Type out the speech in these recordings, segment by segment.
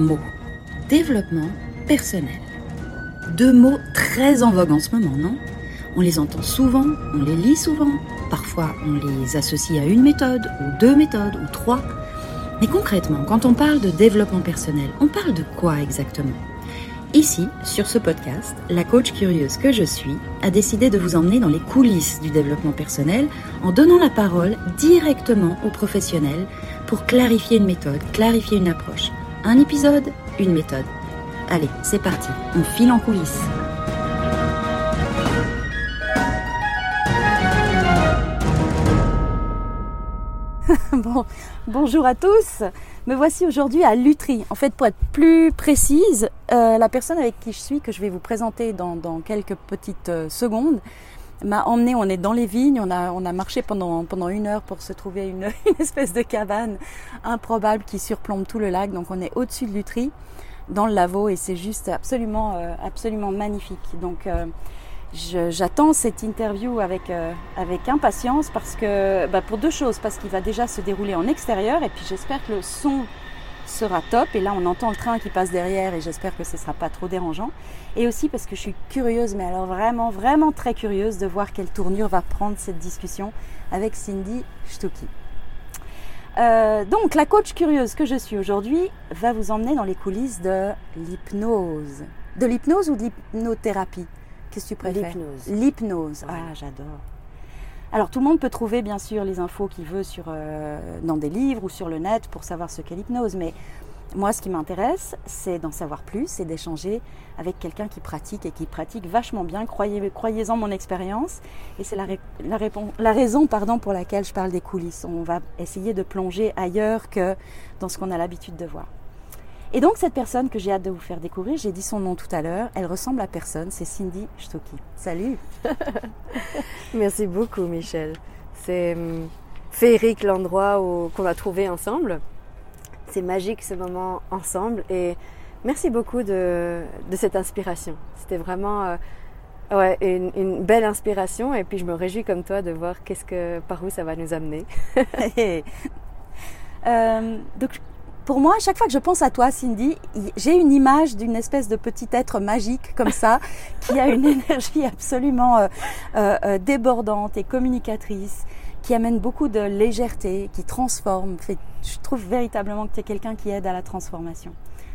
mots. Développement personnel. Deux mots très en vogue en ce moment, non? On les entend souvent, on les lit souvent, parfois on les associe à une méthode, ou deux méthodes, ou trois. Mais concrètement, quand on parle de développement personnel, on parle de quoi exactement? Ici, sur ce podcast, la coach curieuse que je suis a décidé de vous emmener dans les coulisses du développement personnel en donnant la parole directement aux professionnels pour clarifier une méthode, clarifier une approche. Un épisode, une méthode. Allez, c'est parti, on file en coulisses. bon, bonjour à tous. Me voici aujourd'hui à Lutry. En fait, pour être plus précise, euh, la personne avec qui je suis, que je vais vous présenter dans, quelques petites euh, secondes, m'a emmené. On est dans les vignes. On a, on a marché pendant, pendant une heure pour se trouver une, espèce de cabane improbable qui surplombe tout le lac. Donc, on est au-dessus de Lutry, dans le laveau, et c'est juste absolument, euh, absolument magnifique. Donc, J'attends cette interview avec, euh, avec impatience parce que, bah pour deux choses, parce qu'il va déjà se dérouler en extérieur et puis j'espère que le son sera top et là on entend le train qui passe derrière et j'espère que ce sera pas trop dérangeant et aussi parce que je suis curieuse mais alors vraiment vraiment très curieuse de voir quelle tournure va prendre cette discussion avec Cindy Stucky. Euh, donc la coach curieuse que je suis aujourd'hui va vous emmener dans les coulisses de l'hypnose. De l'hypnose ou de l'hypnothérapie? Qu'est-ce que tu préfères? L'hypnose. L'hypnose. Ah, j'adore. Alors tout le monde peut trouver bien sûr les infos qu'il veut sur, euh, dans des livres ou sur le net pour savoir ce qu'est l'hypnose, mais moi ce qui m'intéresse c'est d'en savoir plus et d'échanger avec quelqu'un qui pratique et qui pratique vachement bien, croyez, croyez-en mon expérience, et c'est la, la, la, raison pardon, pour laquelle je parle des coulisses. On va essayer de plonger ailleurs que dans ce qu'on a l'habitude de voir. Et donc cette personne que j'ai hâte de vous faire découvrir, j'ai dit son nom tout à l'heure, elle ressemble à personne, c'est Cindy Stocky. Salut Merci beaucoup Michel. C'est hum, féerique l'endroit qu'on a trouvé ensemble. C'est magique ce moment ensemble et merci beaucoup de, cette inspiration. C'était vraiment euh, ouais, une, belle inspiration et puis je me réjouis comme toi de voir qu'est-ce que, par où ça va nous amener. euh, donc pour moi, à chaque fois que je pense à toi, Cindy, j'ai une image d'une espèce de petit être magique comme ça, qui a une énergie absolument euh, euh, euh, débordante et communicatrice, qui amène beaucoup de légèreté, qui transforme. je trouve véritablement que tu es quelqu'un qui aide à la transformation.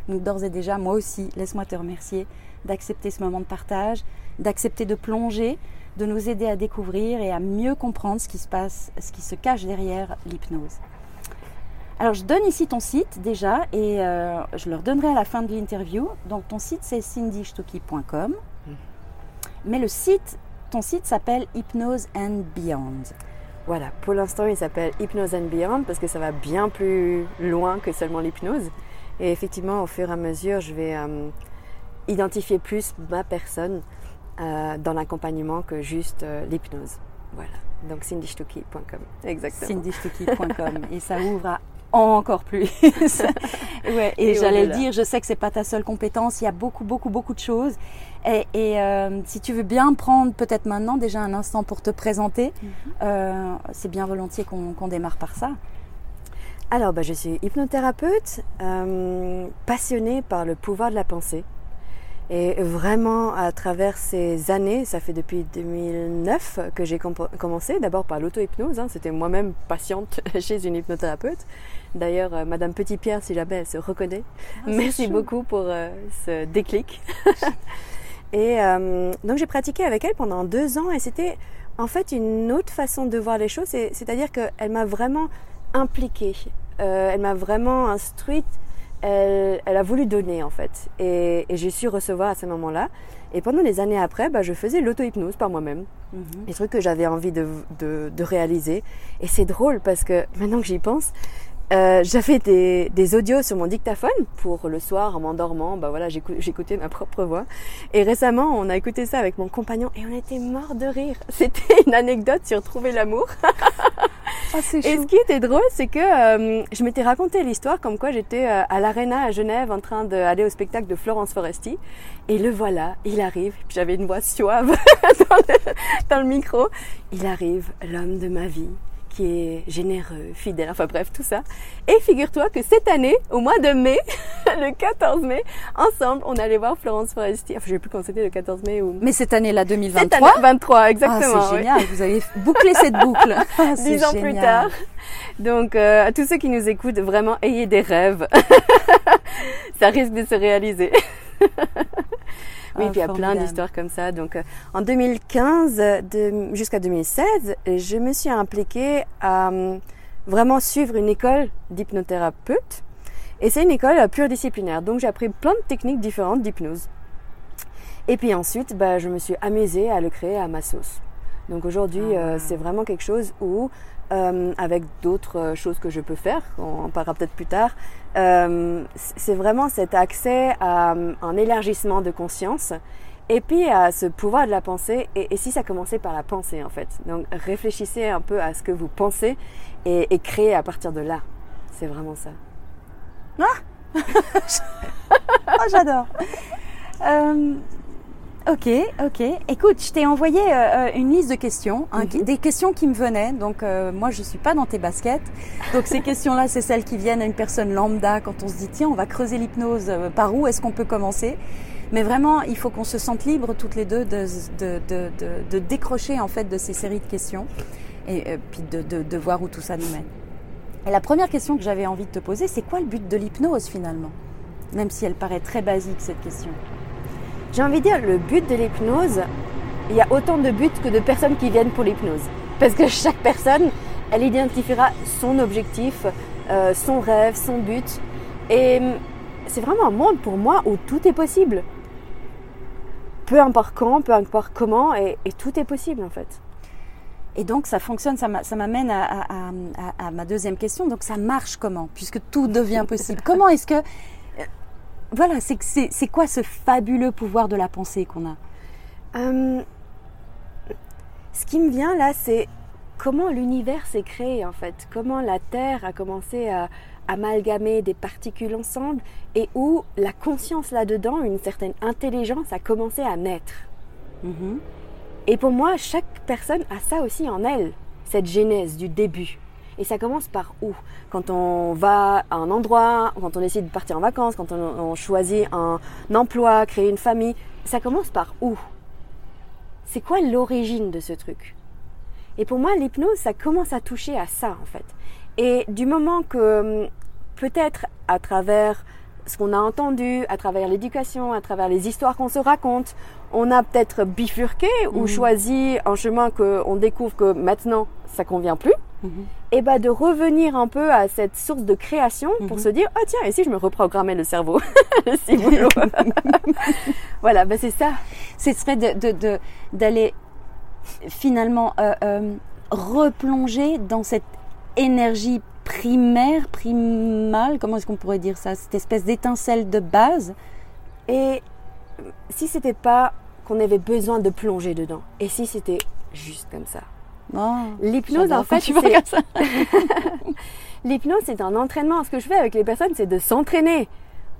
Donc d'ores et déjà, moi aussi, laisse-moi te remercier d'accepter ce moment de partage, d'accepter de plonger, de nous aider à découvrir et à mieux comprendre ce qui se passe, ce qui se cache derrière l'hypnose. Alors je donne ici ton site déjà et euh, je le redonnerai à la fin de l'interview. Donc ton site c'est cindystucky.com. Mhm. Mais le site, ton site s'appelle Hypnose and Beyond. Voilà, pour l'instant il s'appelle Hypnose and Beyond parce que ça va bien plus loin que seulement l'hypnose. Et effectivement, au fur et à mesure, je vais euh, identifier plus ma personne euh, dans l'accompagnement que juste l'hypnose. Voilà, donc cindystucky.com, exactement. cindystucky.com et ça ouvre à encore plus. ouais, et, j'allais le dire, je sais que c'est pas ta seule compétence, il y a beaucoup, beaucoup, beaucoup de choses. Et, euh, si tu veux bien prendre peut-être maintenant déjà un instant pour te présenter, mhm. euh, c'est bien volontiers qu'on démarre par ça. Alors, bah, je suis hypnothérapeute, euh, passionnée par le pouvoir de la pensée. Et vraiment, à travers ces années, ça fait depuis 2009 que j'ai commencé, d'abord par l'auto-hypnose. Hein. C'était moi-même patiente chez une hypnothérapeute. D'ailleurs, euh, Madame Petit-Pierre, si jamais elle se reconnaît, ah, merci beaucoup pour euh, ce déclic. et euh, donc, j'ai pratiqué avec elle pendant deux ans et c'était en fait une autre façon de voir les choses. C'est-à-dire qu'elle m'a vraiment impliquée. elle m'a vraiment instruite elle, a voulu donner en fait. Et, j'ai su recevoir à ce moment-là. Et pendant les années après, bah, je faisais l'auto-hypnose par moi-même. Mhm. Les trucs que j'avais envie de, réaliser. Et c'est drôle parce que maintenant que j'y pense, euh, j'avais des, des, audios sur mon dictaphone pour le soir en m'endormant. Bah voilà, j'écoutais ma propre voix. Et récemment, on a écouté ça avec mon compagnon et on était mort de rire. C'était une anecdote sur trouver l'amour. Ah, et ce qui était drôle, c'est que euh, je m'étais raconté l'histoire comme quoi j'étais euh, à l'Arena à Genève en train d'aller au spectacle de Florence Foresti. Et le voilà, il arrive. J'avais une voix suave dans, le, dans le micro. Il arrive, l'homme de ma vie qui est généreux, fidèle, enfin bref, tout ça. Et figure-toi que cette année, au mois de mai, le 14 mai, ensemble, on allait voir Florence Foresti. Enfin, je sais plus quand c'était le 14 mai ou. Mais cette année-là, 2023. Cette année, 23, exactement. Ah, c'est génial. Vous avez bouclé cette boucle. Ah, Dix ans plus tard. Donc, euh, à tous ceux qui nous écoutent, vraiment, ayez des rêves. ça risque de se réaliser. Oui, Ah, puis il y a plein d'histoires comme ça. Donc, euh, en 2015 de- jusqu'à 2016, je me suis impliquée à euh, vraiment suivre une école d'hypnothérapeute. Et c'est une école euh, pluridisciplinaire. Donc, j'ai appris plein de techniques différentes d'hypnose. Et puis ensuite, bah, je me suis amusée à le créer à ma sauce. Donc aujourd'hui, Ah. euh, c'est vraiment quelque chose où, euh, avec d'autres euh, choses que je peux faire, on en parlera peut-être plus tard, euh, c'est vraiment cet accès à euh, un élargissement de conscience et puis à ce pouvoir de la pensée. Et, et si ça commençait par la pensée en fait. Donc réfléchissez un peu à ce que vous pensez et, et créez à partir de là. C'est vraiment ça. Oh, j'adore. Euh, ok, ok. Écoute, je t'ai envoyé euh, euh, une liste de questions, hein, qui- des questions qui me venaient. Donc, euh, moi, je suis pas dans tes baskets. Donc, ces questions-là, c'est celles qui viennent à une personne lambda quand on se dit, tiens, on va creuser l'hypnose. euh, par où est-ce qu'on peut commencer? Mais vraiment, il faut qu'on se sente libre toutes les deux de, de, de, de, de décrocher en fait de ces séries de questions et puis de voir où tout ça nous mène. Et la première question que j'avais envie de te poser, c'est quoi le but de l'hypnose finalement? Même si elle paraît très basique cette question. J'ai envie de dire, le but de l'hypnose, il y a autant de buts que de personnes qui viennent pour l'hypnose. Parce que chaque personne, elle identifiera son objectif, euh, son rêve, son but. Et hum, c'est vraiment un monde pour moi où tout est possible. Peu importe quand, peu importe comment, et, et tout est possible en fait. Et donc ça fonctionne, ça m'a- ça m'amène à, à- à- à- à ma deuxième question. Donc ça marche comment? Puisque tout devient possible. comment est-ce que... euh, Voilà, c'est quoi ce fabuleux pouvoir de la pensée qu'on a Hum, ce qui me vient là, c'est comment l'univers s'est créé en fait, comment la Terre a commencé à amalgamer des particules ensemble et où la conscience là-dedans, une certaine intelligence a commencé à naître. Mhm. Et pour moi, chaque personne a ça aussi en elle, cette genèse du début. Et ça commence par où? Quand on va à un endroit, quand on décide de partir en vacances, quand on, on choisit un emploi, créer une famille, ça commence par où? C'est quoi l'origine de ce truc? Et pour moi, l'hypnose, ça commence à toucher à ça en fait. Et du moment que hum, peut-être à travers ce qu'on a entendu, à travers l'éducation, à travers les histoires qu'on se raconte, on a peut-être bifurqué ou Mhm. choisi un chemin qu'on découvre que maintenant ça convient plus, Mhm. et bah de revenir un peu à cette source de création pour Mhm. se dire ah tiens et si je me reprogrammais le cerveau, boulot. voilà, bah c'est ça. Ce serait de- d'aller finalement euh, euh, replonger dans cette énergie primaire, primale, comment est-ce qu'on pourrait dire ça Cette espèce d'étincelle de base? Et si c'était pas qu'on avait besoin de plonger dedans, et si c'était juste comme ça? Oh, L'hypnose en fait. L'hypnose, c'est un entraînement. Ce que je fais avec les personnes, c'est de s'entraîner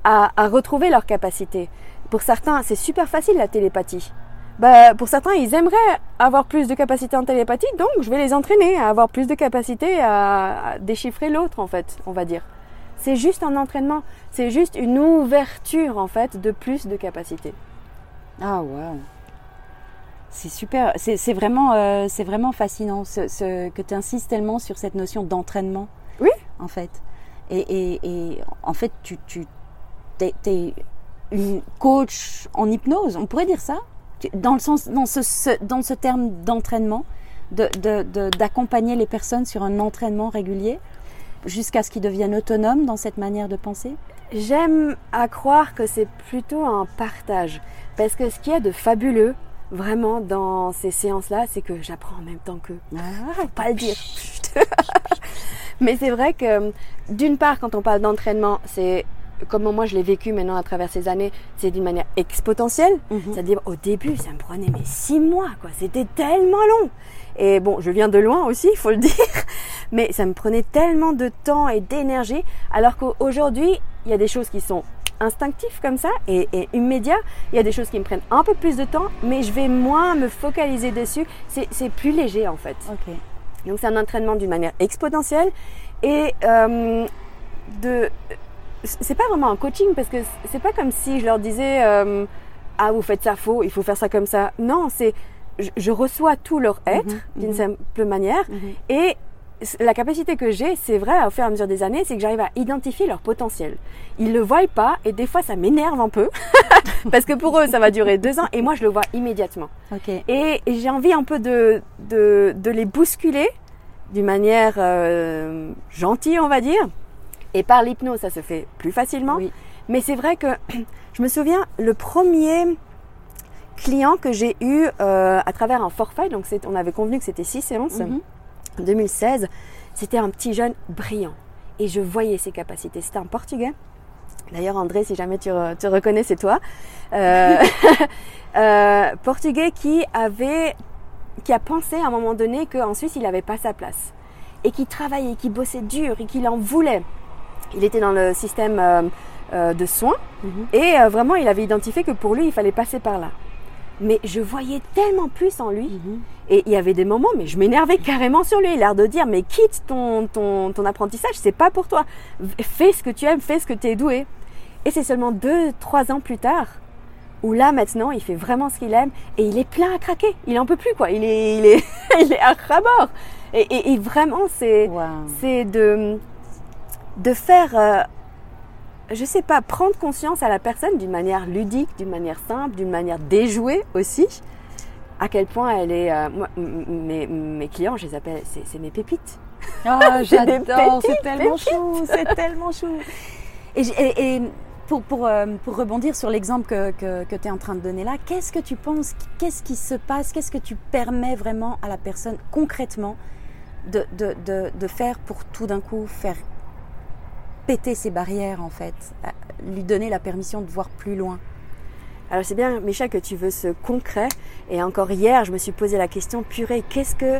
à, à retrouver leurs capacités. Pour certains, c'est super facile la télépathie. Bah, pour certains, ils aimeraient avoir plus de capacités en télépathie, donc je vais les entraîner à avoir plus de capacités à, à déchiffrer l'autre, en fait, on va dire. C'est juste un entraînement, c'est juste une ouverture, en fait, de plus de capacités. Ah waouh C'est super, c'est vraiment, euh, c'est vraiment fascinant ce, ce- que tu insistes tellement sur cette notion d'entraînement. Oui. En fait. Et, et- et en fait, tu, tu es, une coach en hypnose, on pourrait dire ça Dans, le sens, dans, ce, ce- dans ce terme d'entraînement, d'accompagner de, les personnes sur un entraînement régulier jusqu'à ce qu'ils deviennent autonomes dans cette manière de penser? J'aime à croire que c'est plutôt un partage. Parce que ce qu'il y a de fabuleux, vraiment, dans ces séances-là, c'est que j'apprends en même temps qu'eux. Faut pas le dire. Mais c'est vrai que, d'une part, quand on parle d'entraînement, c'est comme moi je l'ai vécu maintenant à travers ces années, c'est d'une manière exponentielle. Mhm. C'est-à-dire, au début, ça me prenait mais six mois, quoi. C'était tellement long. Et bon, je viens de loin aussi, il faut le dire. Mais ça me prenait tellement de temps et d'énergie. Alors qu'aujourd'hui, il y a des choses qui sont instinctives comme ça et, et immédiats. Il y a des choses qui me prennent un peu plus de temps, mais je vais moins me focaliser dessus. C'est plus léger en fait. Donc c'est un entraînement d'une manière exponentielle et euh, de c'est pas vraiment un coaching parce que c'est pas comme si je leur disais euh, ah vous faites ça faux, il faut faire ça comme ça. Non, c'est je, je reçois tout leur être Mhm, d'une mhm. simple manière Mhm. et la capacité que j'ai, c'est vrai, au fur et à mesure des années, c'est que j'arrive à identifier leur potentiel. Ils le voient pas et des fois ça m'énerve un peu parce que pour eux ça va durer deux ans et moi je le vois immédiatement. Et, et j'ai envie un peu de, de, de les bousculer d'une manière euh, gentille, on va dire. Et par l'hypnose, ça se fait plus facilement. Oui. Mais c'est vrai que je me souviens, le premier client que j'ai eu euh, à travers un forfait, donc on avait convenu que c'était six séances, Mhm. 2016, c'était un petit jeune brillant. Et je voyais ses capacités. C'était un Portugais. D'ailleurs, André, si jamais tu, re- tu reconnais, c'est toi. Euh, euh, Portugais qui avait, qui a pensé à un moment donné qu'en Suisse, il n'avait pas sa place. Et qui travaillait, qui bossait dur et qu'il en voulait. Il était dans le système euh, de soins. Mhm. Et vraiment, il avait identifié que pour lui, il fallait passer par là. Mais je voyais tellement plus en lui. Mhm. Et il y avait des moments, mais je m'énervais carrément sur lui. L'air de dire, mais quitte ton, ton, ton apprentissage, c'est pas pour toi. Fais ce que tu aimes, fais ce que tu es doué. Et c'est seulement deux, trois ans plus tard où là, maintenant, il fait vraiment ce qu'il aime et il est plein à craquer. Il en peut plus, quoi. Il est, il est, il est à ras-bord. Et, et, et vraiment, c'est, Wow. c'est de, de faire, euh, je sais pas, prendre conscience à la personne d'une manière ludique, d'une manière simple, d'une manière déjouée aussi, à quel point elle est. euh, moi, mes, mes clients, je les appelle, c'est, mes pépites. Oh, J'ai des j'adore, c'est pépites, tellement chou, c'est tellement chou. Et, et- et pour, pour, euh, pour rebondir sur l'exemple que, que, que tu es en train de donner là, qu'est-ce que tu penses, qu'est-ce qui se passe, qu'est-ce que tu permets vraiment à la personne concrètement de, de, de, de faire pour tout d'un coup faire péter ses barrières en fait, lui donner la permission de voir plus loin Alors c'est bien, Micha, que tu veux ce concret. Et encore hier, je me suis posé la question, purée, qu'est-ce que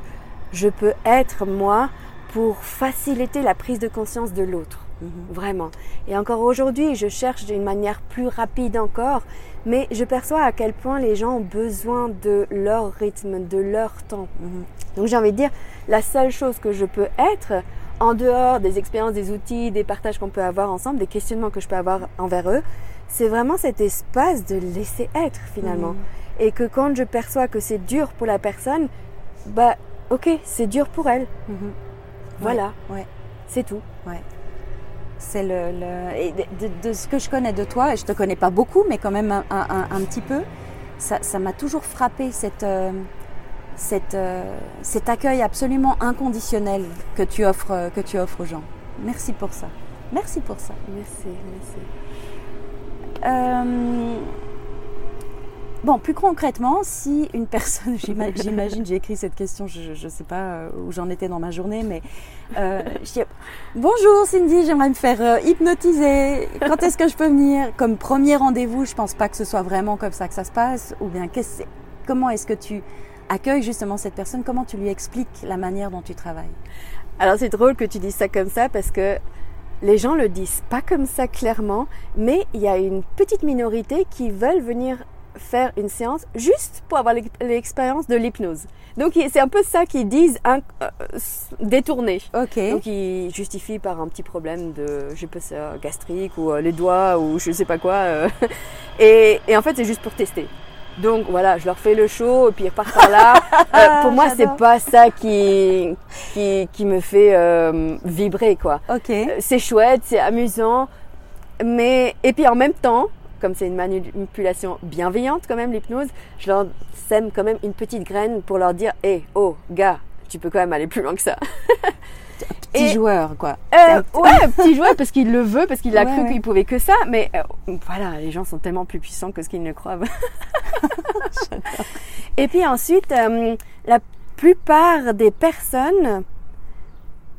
je peux être moi pour faciliter la prise de conscience de l'autre? Vraiment. Et encore aujourd'hui, je cherche d'une manière plus rapide encore, mais je perçois à quel point les gens ont besoin de leur rythme, de leur temps. Donc j'ai envie de dire, la seule chose que je peux être, en dehors des expériences, des outils, des partages qu'on peut avoir ensemble, des questionnements que je peux avoir envers eux, c'est vraiment cet espace de laisser être finalement. Mhm. Et que quand je perçois que c'est dur pour la personne, bah ok, c'est dur pour elle. Mhm. Voilà, ouais. c'est tout. C'est le, le- et de, de- de ce que je connais de toi, et je te connais pas beaucoup, mais quand même un, un- un- un petit peu, ça ça m'a toujours frappé cette, euh, cette, euh, cet accueil absolument inconditionnel que tu offres, euh, que tu offres aux gens. Merci pour ça. Merci pour ça. Merci, merci. Euh, Bon, plus concrètement, si une personne, j'ima- j'imagine, j'ai écrit cette question, je ne sais pas euh, où j'en étais dans ma journée, mais euh, je dis, bonjour Cindy, j'aimerais me faire euh, hypnotiser. Quand est-ce que je peux venir? Comme premier rendez-vous, je pense pas que ce soit vraiment comme ça que ça se passe. Ou bien, comment est-ce que tu accueilles justement cette personne Comment tu lui expliques la manière dont tu travailles? Alors c'est drôle que tu dises ça comme ça parce que les gens le disent pas comme ça clairement, mais il y a une petite minorité qui veulent venir faire une séance juste pour avoir l'ex- l'expérience de l'hypnose. Donc c'est un peu ça qu'ils disent hein, euh, détourné. Ok. Donc ils justifient par un petit problème de, je sais pas, ça, gastrique ou euh, les doigts ou je sais pas quoi. euh. et, et en fait c'est juste pour tester. Donc voilà, je leur fais le show et puis ils repartent par là. Euh, pour moi c'est pas ça qui qui, qui me fait euh, vibrer quoi. ok. Euh, C'est chouette, c'est amusant, mais et puis en même temps, comme c'est une manipulation bienveillante quand même l'hypnose, je leur sème quand même une petite graine pour leur dire, hé, oh gars, tu peux quand même aller plus loin que ça. Petit et- joueur, quoi. Euh, ouais, petit joueur parce qu'il le veut, parce qu'il a Ouais, cru ouais. qu'il pouvait que ça. Mais euh, voilà, les gens sont tellement plus puissants que ce qu'ils ne croient. Et puis ensuite, euh, la plupart des personnes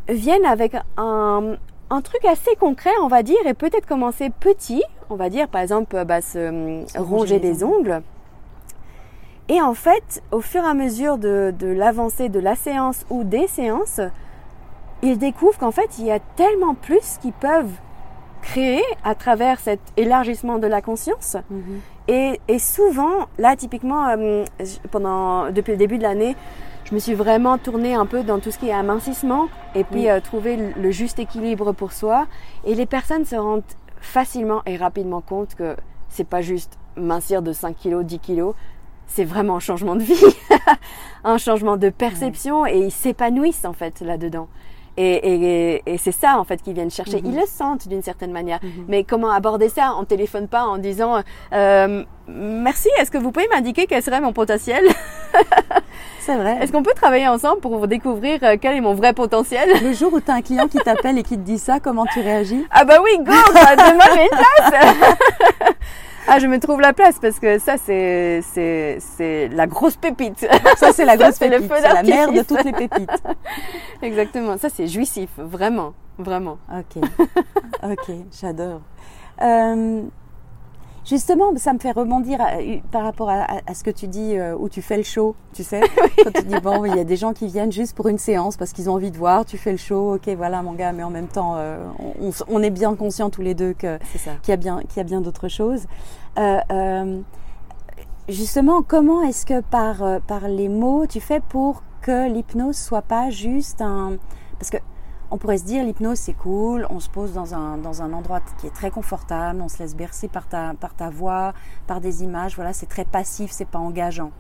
viennent avec un, un truc assez concret, on va dire, et peut-être commencer petit, on va dire, par exemple, bah, se euh, Se ronger, les les ongles. Et en fait, au fur et à mesure de, de l'avancée de la séance ou des séances, ils découvrent qu'en fait, il y a tellement plus qu'ils peuvent créer à travers cet élargissement de la conscience. Mhm. Et, et souvent, là, typiquement, euh, pendant, depuis le début de l'année, je me suis vraiment tournée un peu dans tout ce qui est amincissement et puis Oui. euh, trouver le- juste équilibre pour soi. Et les personnes se rendent facilement et rapidement compte que c'est pas juste mincir de 5 kilos, 10 kilos, c'est vraiment un changement de vie, un changement de perception et ils s'épanouissent en fait là-dedans. Et, et, et c'est ça en fait qu'ils viennent chercher. Mhm. Ils le sentent d'une certaine manière. Mhm. Mais comment aborder ça? On téléphone pas en disant euh, merci. Est-ce que vous pouvez m'indiquer quel serait mon potentiel? C'est vrai. Est-ce qu'on peut travailler ensemble pour découvrir euh, quel est mon vrai potentiel? Le jour où tu as un client qui t'appelle et qui te dit ça, comment tu réagis? Ah bah oui, go Demain j'ai une place Ah, je me trouve la place parce que ça c'est c'est c'est la grosse pépite. Ça, c'est la grosse pépite. C'est la mère de toutes les pépites. Exactement. Ça c'est jouissif, vraiment, vraiment. Ok, ok, j'adore. Euh, justement, ça me fait rebondir à- par rapport à, ce que tu dis euh, où tu fais le show, tu sais. Quand tu dis, bon, il y a des gens qui viennent juste pour une séance parce qu'ils ont envie de voir, tu fais le show, ok, voilà mon gars, mais en même temps, euh, on, est bien conscients tous les deux qu'il y a bien, qu'il y a bien d'autres choses. Euh, justement, comment est-ce que par, par les mots, tu fais pour que l'hypnose soit pas juste un... Parce que on pourrait se dire, l'hypnose, c'est cool, on se pose dans un, dans un endroit qui est très confortable, on se laisse bercer par ta, par ta voix, par des images, voilà, c'est très passif, c'est pas engageant.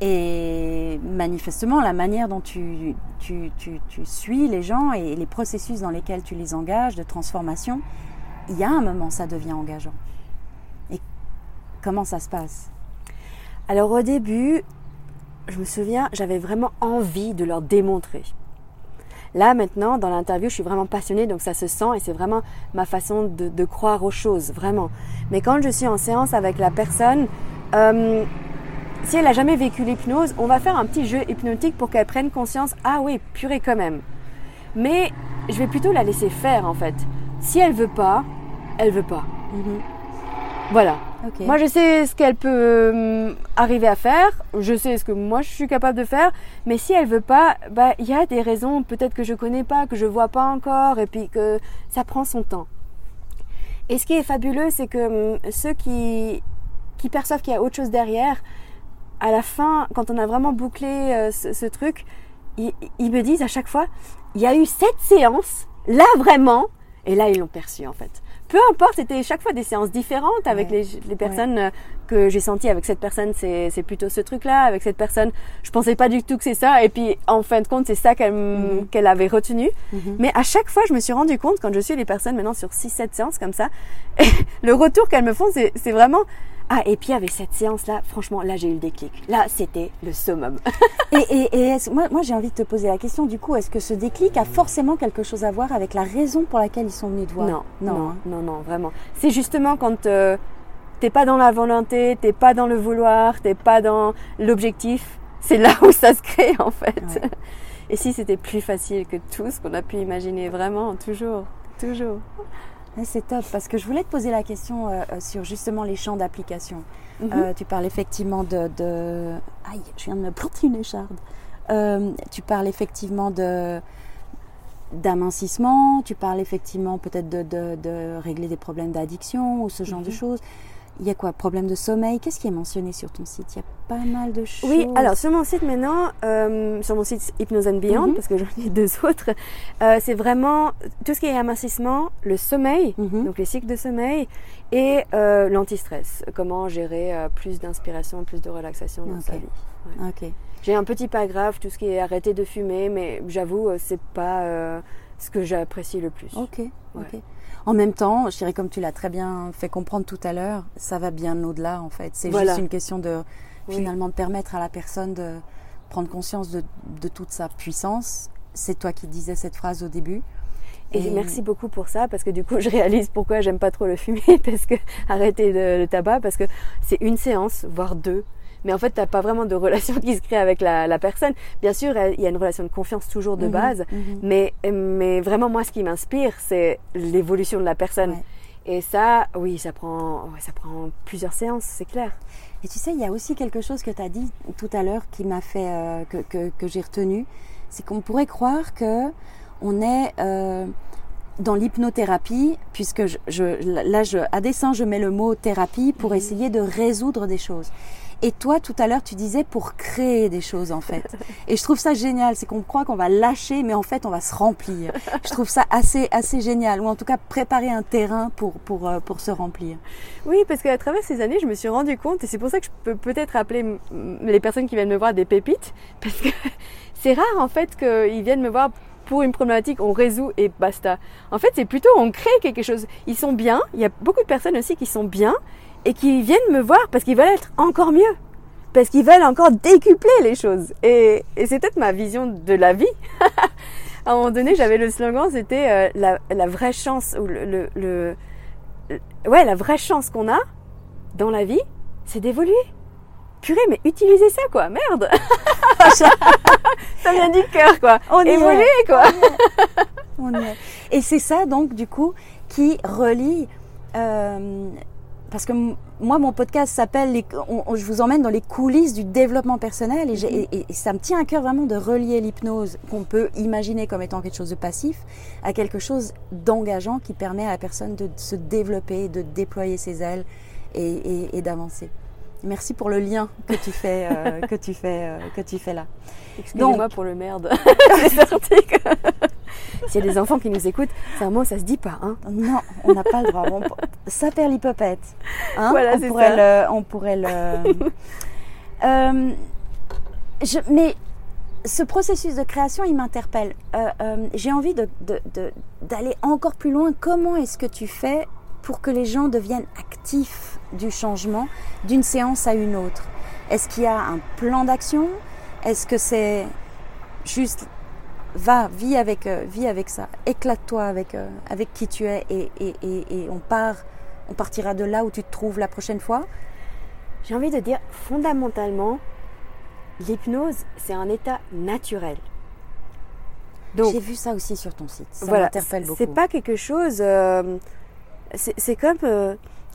Et manifestement, la manière dont tu, tu, tu, tu suis les gens et les processus dans lesquels tu les engages de transformation, il y a un moment, ça devient engageant. Et comment ça se passe? Alors au début, je me souviens, j'avais vraiment envie de leur démontrer. Là maintenant, dans l'interview, je suis vraiment passionnée, donc ça se sent et c'est vraiment ma façon de, de croire aux choses, vraiment. Mais quand je suis en séance avec la personne, euh, si elle n'a jamais vécu l'hypnose, on va faire un petit jeu hypnotique pour qu'elle prenne conscience, ah oui, purée quand même. Mais je vais plutôt la laisser faire en fait. Si elle veut pas, elle veut pas. Voilà. Moi, je sais ce qu'elle peut euh, arriver à faire. Je sais ce que moi je suis capable de faire. Mais si elle veut pas, bah il y a des raisons peut-être que je connais pas, que je vois pas encore, et puis que ça prend son temps. Et ce qui est fabuleux, c'est que hum, ceux qui qui perçoivent qu'il y a autre chose derrière, à la fin, quand on a vraiment bouclé euh, ce, ce truc, ils, ils me disent à chaque fois, il y a eu cette séance, là vraiment, et là ils l'ont perçu en fait. Peu importe, c'était chaque fois des séances différentes avec Ouais. les, les personnes euh, que j'ai senties. Avec cette personne, c'est c'est plutôt ce truc-là. Avec cette personne, je pensais pas du tout que c'est ça. Et puis, en fin de compte, c'est ça qu'elle Mhm. qu'elle avait retenu. Mhm. Mais à chaque fois, je me suis rendu compte, quand je suis les personnes maintenant sur 6-7 séances comme ça, le retour qu'elles me font, c'est c'est vraiment... Ah, et puis avec cette séance-là, franchement, là, j'ai eu le déclic. Là, c'était le summum. Et, et, et est-ce- moi, moi j'ai envie de te poser la question, du coup, est-ce que ce déclic a forcément quelque chose à voir avec la raison pour laquelle ils sont venus te voir? Non, non, hein? non, non, vraiment. C'est justement quand euh, t'es pas dans la volonté, t'es pas dans le vouloir, t'es pas dans l'objectif, c'est là où ça se crée en fait. Ouais. Et si c'était plus facile que tout ce qu'on a pu imaginer, vraiment, toujours, toujours? Ouais, C'est top, parce que je voulais te poser la question euh, euh, sur justement les champs d'application. Mhm. Euh, tu parles effectivement de, de... Aïe, je viens de me planter une écharde. Euh, tu parles effectivement de d'amincissement, tu parles effectivement peut-être de, de, de régler des problèmes d'addiction ou ce genre de Mhm. choses. Il y a quoi Problème de sommeil? Qu'est-ce qui est mentionné sur ton site? Il y a pas mal de choses. Oui, alors sur mon site maintenant, euh, sur mon site Hypnose and Beyond, Mhm. parce que j'en ai deux autres, euh, c'est vraiment tout ce qui est amincissement, le sommeil, Mhm. donc les cycles de sommeil, et euh, l'anti-stress. Comment gérer euh, plus d'inspiration, plus de relaxation dans Ok. sa vie. Ok. J'ai un petit paragraphe, tout ce qui est arrêter de fumer, mais j'avoue, euh, c'est pas euh, ce que j'apprécie le plus. Ok, ok. En même temps, je dirais comme tu l'as très bien fait comprendre tout à l'heure, ça va bien au-delà en fait. C'est Voilà. juste une question de Oui. finalement de permettre à la personne de prendre conscience de, de toute sa puissance. C'est toi qui disais cette phrase au début. Et, merci beaucoup pour ça, parce que du coup, je réalise pourquoi j'aime pas trop le fumer, parce que arrêter le tabac, parce que c'est une séance, voire deux. Mais en fait, t'as pas vraiment de relation qui se crée avec la, la personne. Bien sûr, il y a une relation de confiance toujours de Mhm, base, mhm. mais, mais vraiment, moi, ce qui m'inspire, c'est l'évolution de la personne. Ouais. Et ça, oui, ça prend, ouais, ça prend plusieurs séances, c'est clair. Et tu sais, il y a aussi quelque chose que tu as dit tout à l'heure qui m'a fait, euh, que, que, que j'ai retenu, c'est qu'on pourrait croire que on est, euh, dans l'hypnothérapie, puisque je, là, je, à dessein, je mets le mot thérapie pour mhm. essayer de résoudre des choses. Et toi, tout à l'heure, tu disais pour créer des choses, en fait. Et je trouve ça génial. C'est qu'on croit qu'on va lâcher, mais en fait, on va se remplir. Je trouve ça assez, assez génial. Ou en tout cas, préparer un terrain pour, pour, euh, pour se remplir. Oui, parce qu'à travers ces années, je me suis rendu compte, et c'est pour ça que je peux peut-être appeler les personnes qui viennent me voir des pépites, parce que c'est rare, en fait, qu'ils viennent me voir pour une problématique, on résout et basta. En fait, c'est plutôt on crée quelque chose. Ils sont bien. Il y a beaucoup de personnes aussi qui sont bien et qui viennent me voir parce qu'ils veulent être encore mieux, parce qu'ils veulent encore décupler les choses. Et, c'est peut-être ma vision de la vie. à un moment donné, j'avais le slogan, c'était euh, la, vraie chance ou le, le, ouais, la vraie chance qu'on a dans la vie, c'est d'évoluer. Purée, mais utilisez ça quoi, merde. ça vient du cœur quoi. On Évoluer quoi. On est. Et c'est ça donc du coup qui relie euh, parce que moi, mon podcast s'appelle, je vous emmène dans les coulisses du développement personnel mhm. et, ça me tient à cœur vraiment de relier l'hypnose qu'on peut imaginer comme étant quelque chose de passif à quelque chose d'engageant qui permet à la personne de se développer, de déployer ses ailes et, d'avancer. Merci pour le lien que tu fais, euh, que tu fais, euh, que tu fais là. Excusez-moi pour le merde. S'il y a des enfants qui nous écoutent, c'est un mot, ça se dit pas. Hein non, on n'a pas le droit. ça perd l'hypopète. Hein voilà, on, pourrait ça. Le, on pourrait le. Euh, je, mais ce processus de création, il m'interpelle. Euh, euh, j'ai envie d'aller de, de, encore plus loin. Comment est-ce que tu fais pour que les gens deviennent actifs du changement d'une séance à une autre? Est-ce qu'il y a un plan d'action? Est-ce que c'est juste va, vis avec, euh, avec ça, éclate-toi avec, euh, avec qui tu es et, et, et, on part, on partira de là où tu te trouves la prochaine fois. J'ai envie de dire fondamentalement, l'hypnose, c'est un état naturel. J'ai vu ça aussi sur ton site. Ça m'interpelle beaucoup. C'est pas quelque chose. Euh, c'est comme.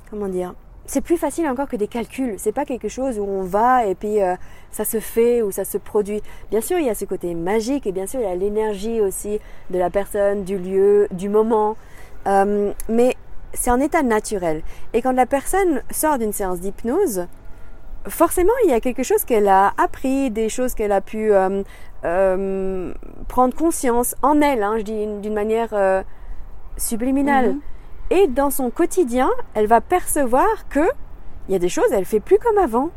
comment dire c'est plus facile encore que des calculs. C'est pas quelque chose où on va et puis euh, ça se fait ou ça se produit. Bien sûr, il y a ce côté magique et bien sûr, il y a l'énergie aussi de la personne, du lieu, du moment. Euh, mais c'est un état naturel. Et quand la personne sort d'une séance d'hypnose, forcément, il y a quelque chose qu'elle a appris, des choses qu'elle a pu euh, prendre conscience en elle, hein, je dis d'une manière subliminale. Mm-hmm. Et dans son quotidien, elle va percevoir que il y a des choses, elle fait plus comme avant.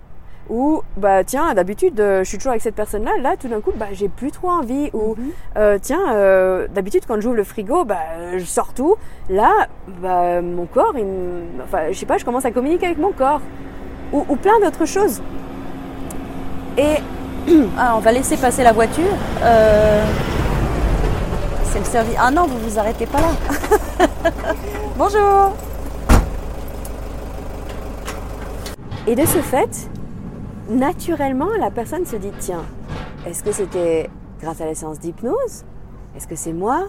Ou bah tiens, d'habitude, euh, je suis toujours avec cette personne-là. Là, tout d'un coup, bah j'ai plus trop envie. Ou mhm. euh, tiens, euh, d'habitude quand j'ouvre le frigo, bah je sors tout. Là, bah mon corps, il, enfin je sais pas, je commence à communiquer avec mon corps. Ou, ou plein d'autres choses. Et ah, on va laisser passer la voiture. C'est le service. Ah non, vous vous arrêtez pas là. Bonjour Et de ce fait, naturellement, la personne se dit, tiens, est-ce que c'était grâce à la séance d'hypnose? Est-ce que c'est moi?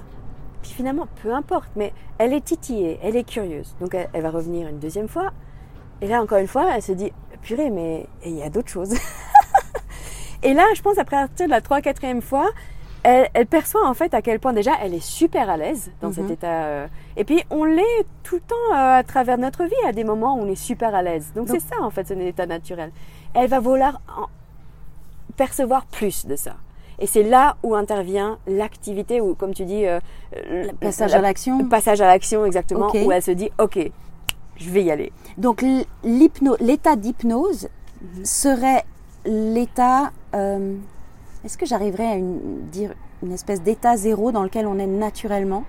Puis finalement, peu importe, mais elle est titillée, elle est curieuse. Donc elle, va revenir une deuxième fois. Et là, encore une fois, elle se dit, purée, mais il y a d'autres choses. et là, je pense, après partir de la 3-4e fois, elle, perçoit en fait à quel point déjà elle est super à l'aise dans cet mhm. état. Euh, et puis on l'est tout le temps euh, à travers notre vie, à des moments où on est super à l'aise. Donc c'est ça en fait, c'est un état naturel. Elle va vouloir percevoir plus de ça. Et c'est là où intervient l'activité, ou comme tu dis, euh, le passage à l'action. Passage à l'action, exactement, où elle se dit, ok, je vais y aller. Donc l'état d'hypnose mhm. serait l'état est-ce que j'arriverai à dire une espèce d'état zéro dans lequel on est naturellement?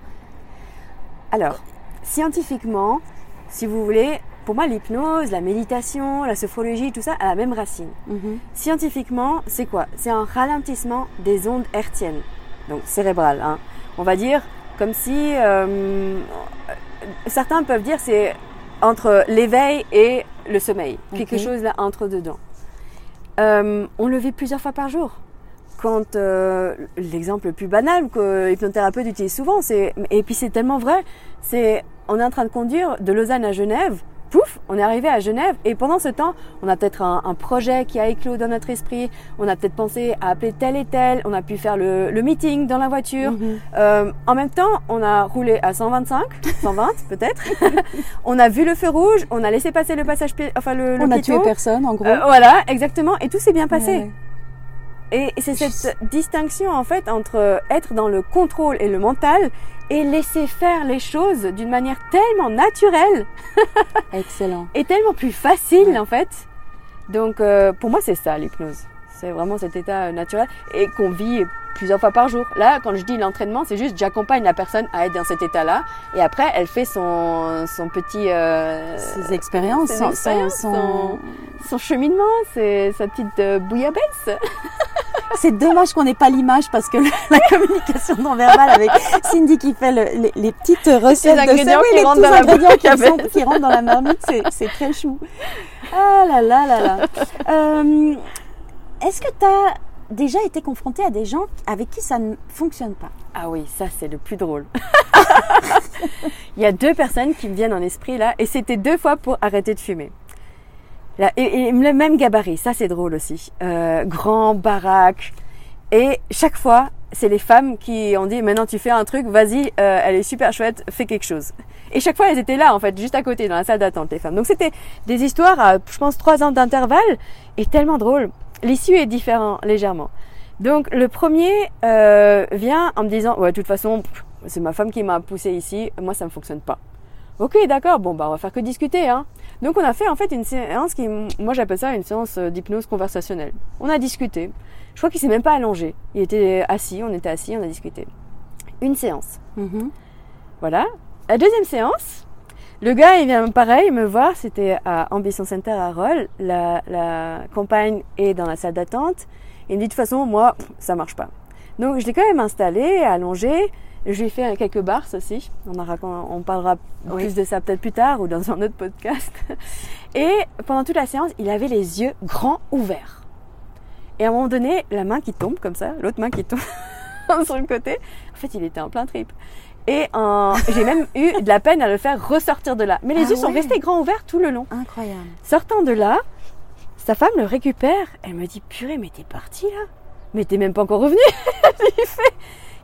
Alors, scientifiquement, si vous voulez, pour moi, l'hypnose, la méditation, la sophrologie, tout ça a la même racine. Mhm. Scientifiquement, c'est quoi? C'est un ralentissement des ondes hertziennes, donc cérébrales. Hein. On va dire comme si euh, certains peuvent dire c'est entre l'éveil et le sommeil, quelque chose là entre dedans. Euh, on le vit plusieurs fois par jour quand euh, l'exemple le plus banal que l'hypnothérapeute utilise souvent, c'est et puis c'est tellement vrai, c'est on est en train de conduire de Lausanne à Genève, pouf, on est arrivé à Genève. Et pendant ce temps, on a peut-être un, projet qui a éclos dans notre esprit. On a peut-être pensé à appeler tel et tel. On a pu faire le, meeting dans la voiture. Mhm. Euh, en même temps, on a roulé à 125, 120 peut-être. on a vu le feu rouge. On a laissé passer le passage, enfin le, On a tué personne, en gros. Euh, voilà, exactement. Et tout s'est bien passé. Et c'est cette distinction en fait entre être dans le contrôle et le mental et laisser faire les choses d'une manière tellement naturelle. Excellent. et tellement plus facile en fait. Donc euh, pour moi c'est ça l'hypnose. C'est vraiment cet état naturel et qu'on vit plusieurs fois par jour. Là, quand je dis l'entraînement, c'est juste j'accompagne la personne à être dans cet état-là et après elle fait son, son petit... Euh, ses expériences, son, son, son, cheminement, sa petite euh, bouillabaisse. C'est dommage qu'on n'ait pas l'image parce que la communication non verbale avec Cindy qui fait les, petites recettes de ça, oui, les petits ingrédients qui, qui, rentrent dans la marmite, c'est très chou. Ah là là là là. Euh, Est-ce que tu as déjà été confronté à des gens avec qui ça ne fonctionne pas? Ah oui, ça c'est le plus drôle. Il y a deux personnes qui me viennent en esprit là et c'était deux fois pour arrêter de fumer et, le même gabarit, ça c'est drôle aussi. Euh, grand, baraque. Et chaque fois, c'est les femmes qui ont dit maintenant tu fais un truc, vas-y, euh, elle est super chouette, fais quelque chose. Et chaque fois, elles étaient là en fait, juste à côté, dans la salle d'attente, les femmes. Donc c'était des histoires à, je pense, trois ans d'intervalle et tellement drôle. L'issue est différente légèrement. Donc le premier euh, vient en me disant ouais, de toute façon, c'est ma femme qui m'a poussé ici, moi ça ne fonctionne pas. Ok, d'accord, bon bah on va faire que discuter, hein. Donc on a fait en fait une séance qui, moi j'appelle ça une séance euh, d'hypnose conversationnelle. On a discuté. Je crois qu'il s'est même pas allongé. Il était assis, on était assis, on a discuté. Une séance. Mm-hmm. Voilà. La deuxième séance, le gars il vient pareil me voir. C'était à Ambition Center à Roll. La, la compagne est dans la salle d'attente. Il me dit de toute façon moi ça marche pas. Donc je l'ai quand même installé, allongé. J'ai fait quelques bars aussi. On, on parlera plus de ça peut-être plus tard ou dans un autre podcast. Et pendant toute la séance, il avait les yeux grands ouverts. Et à un moment donné, la main qui tombe comme ça, l'autre main qui tombe sur le côté. En fait, il était en plein trip. Et j'ai même eu de la peine à le faire ressortir de là. Mais les ah yeux sont restés grands ouverts tout le long. Incroyable. Sortant de là, sa femme le récupère. Elle me dit Purée, mais t'es parti là Mais t'es même pas encore revenu. il fait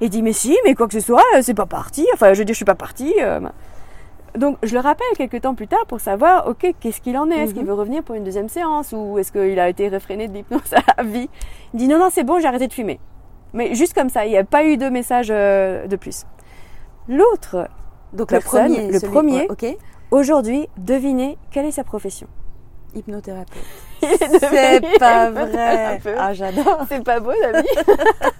il dit mais si, mais quoi que ce soit, euh, c'est pas parti. Enfin, je veux dire, je suis pas parti. Euh, donc je le rappelle quelques temps plus tard pour savoir, ok, qu'est-ce qu'il en est? Est-ce qu'il mhm. veut revenir pour une deuxième séance? Ou est-ce qu'il a été réfréné de l'hypnose à vie? Il dit non, non, c'est bon, j'ai arrêté de fumer. Mais juste comme ça, il n'y a pas eu de message euh, de plus. L'autre, donc le premier, le premier, aujourd'hui, devinez quelle est sa profession Hypnothérapeute. C'est pas vrai. Ah, j'adore. C'est pas beau, la vie.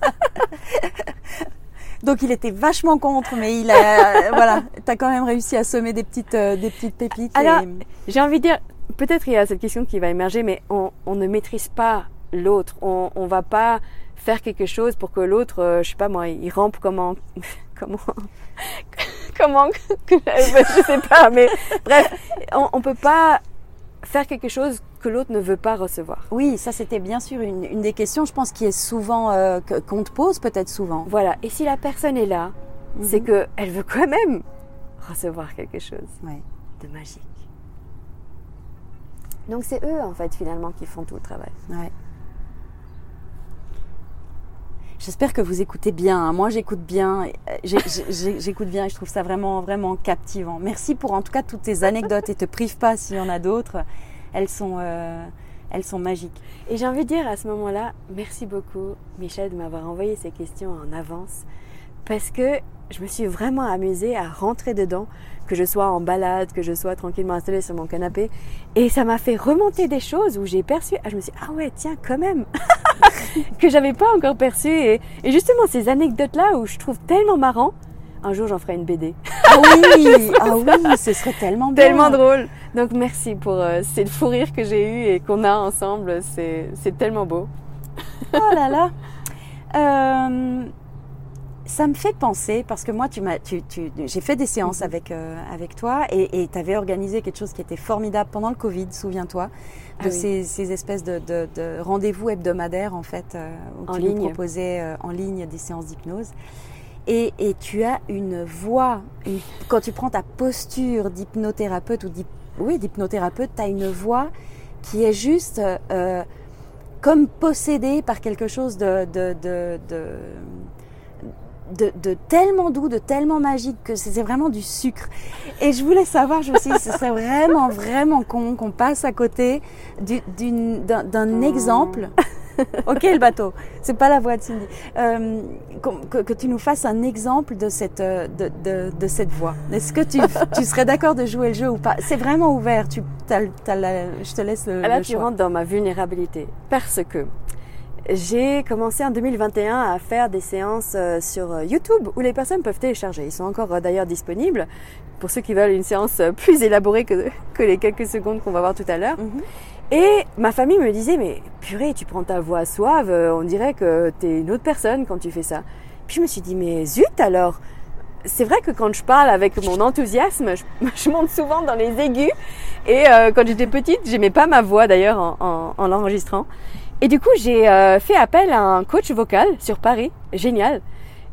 Donc il était vachement contre, mais il a, voilà, t'as quand même réussi à semer des petites, euh, des petites pépites. Alors, j'ai envie de dire, peut-être il y a cette question qui va émerger, mais on, ne maîtrise pas l'autre. On, on va pas faire quelque chose pour que l'autre, euh, je sais pas moi, il rampe comment, comment, comment, je sais pas, mais bref, on, on peut pas faire quelque chose que l'autre ne veut pas recevoir. Oui, ça c'était bien sûr une, des questions, je pense, qui est souvent euh, qu'on te pose peut-être souvent. Voilà. Et si la personne est là, mhm. c'est que elle veut quand même recevoir quelque chose de magique. Donc c'est eux en fait finalement qui font tout le travail. Ouais. J'espère que vous écoutez bien. Hein. Moi, j'écoute bien. J'écoute bien et je trouve ça vraiment, vraiment captivant. Merci pour en tout cas toutes tes anecdotes et te prive pas s'il y en a d'autres. Elles sont, euh, elles sont magiques. Et j'ai envie de dire à ce moment-là, merci beaucoup, Michel, de m'avoir envoyé ces questions en avance parce que je me suis vraiment amusée à rentrer dedans, que je sois en balade, que je sois tranquillement installée sur mon canapé. Et ça m'a fait remonter des choses où j'ai perçu, ah, je me suis dit, ah ouais, tiens, quand même, que j'avais pas encore perçu. Et, justement, ces anecdotes-là où je trouve tellement marrant, un jour j'en ferai une BD. Ah oui, ah oui, ce serait tellement bien. Tellement drôle. Donc merci pour euh, ces fou rire que j'ai eu et qu'on a ensemble. C'est tellement beau. oh là là. Euh, ça me fait penser, parce que moi, tu m'as, tu, tu, j'ai fait des séances mhm. avec, euh, avec toi et tu avais organisé quelque chose qui était formidable pendant le Covid, souviens-toi, de ah ces, ces, espèces de, de, de rendez-vous hebdomadaires, en fait, euh, où en tu ligne. nous proposais en ligne des séances d'hypnose. Et, et, tu as une voix, quand tu prends ta posture d'hypnothérapeute ou oui, d'hypnothérapeute, tu as une voix qui est juste euh, comme possédée par quelque chose de, de, de, de, de tellement doux, de tellement magique que c'est vraiment du sucre. Et je voulais savoir, je me suis dit, ce serait vraiment, vraiment con qu'on passe à côté d'un exemple ok le bateau, c'est pas la voix de Cindy. Euh, que, tu nous fasses un exemple de cette, euh, de, de, de cette voix. Est-ce que tu, tu serais d'accord de jouer le jeu ou pas? C'est vraiment ouvert. Tu, je te laisse le, ah, Là, le tu rentres dans ma vulnérabilité parce que j'ai commencé en 2021 à faire des séances euh, sur YouTube où les personnes peuvent télécharger. Ils sont encore d'ailleurs disponibles pour ceux qui veulent une séance plus élaborée que, que les quelques secondes qu'on va voir tout à l'heure. Mhm. Et ma famille me disait, mais purée, tu prends ta voix suave, euh, on dirait que t'es une autre personne quand tu fais ça. Puis je me suis dit, mais zut alors c'est vrai que quand je parle avec mon enthousiasme, je, monte souvent dans les aigus. Et euh, quand j'étais petite, j'aimais pas ma voix d'ailleurs en, l'enregistrant. Et du coup, j'ai euh, fait appel à un coach vocal sur Paris, génial.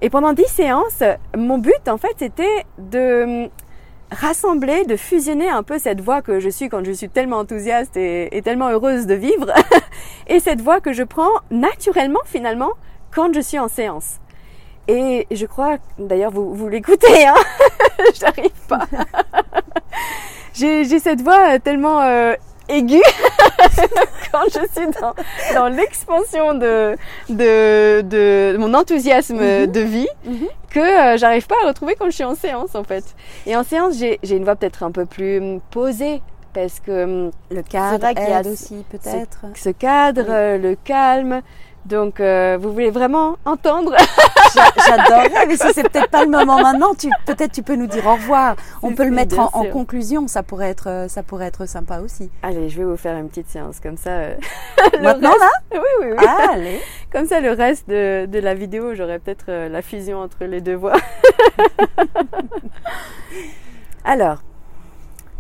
Et pendant dix séances, mon but en fait, c'était de rassembler, de fusionner un peu cette voix que je suis quand je suis tellement enthousiaste et, tellement heureuse de vivre, et cette voix que je prends naturellement finalement quand je suis en séance. Et je crois, d'ailleurs vous, vous l'écoutez, hein j'arrive pas. j'ai cette voix tellement euh, aiguë quand je suis dans, dans l'expansion de, de, de, mon enthousiasme mhm. de vie mhm. que euh, j'arrive pas à retrouver quand je suis en séance en fait. Et en séance, j'ai une voix peut-être un peu plus hum, posée parce que hum, le cadre aide aussi peut-être. Ce, ce, cadre, le calme, donc, euh, vous voulez vraiment entendre? J'adorerais, mais si c'est peut-être pas le moment maintenant, tu, peut-être tu peux nous dire au revoir. On peut le mettre en, conclusion, ça pourrait être, euh, ça pourrait être sympa aussi. Allez, je vais vous faire une petite séance comme ça. Euh, maintenant là? Oui, oui, oui. Ah, allez. Comme ça, le reste de, de la vidéo, j'aurai peut-être la fusion entre les deux voix. Alors,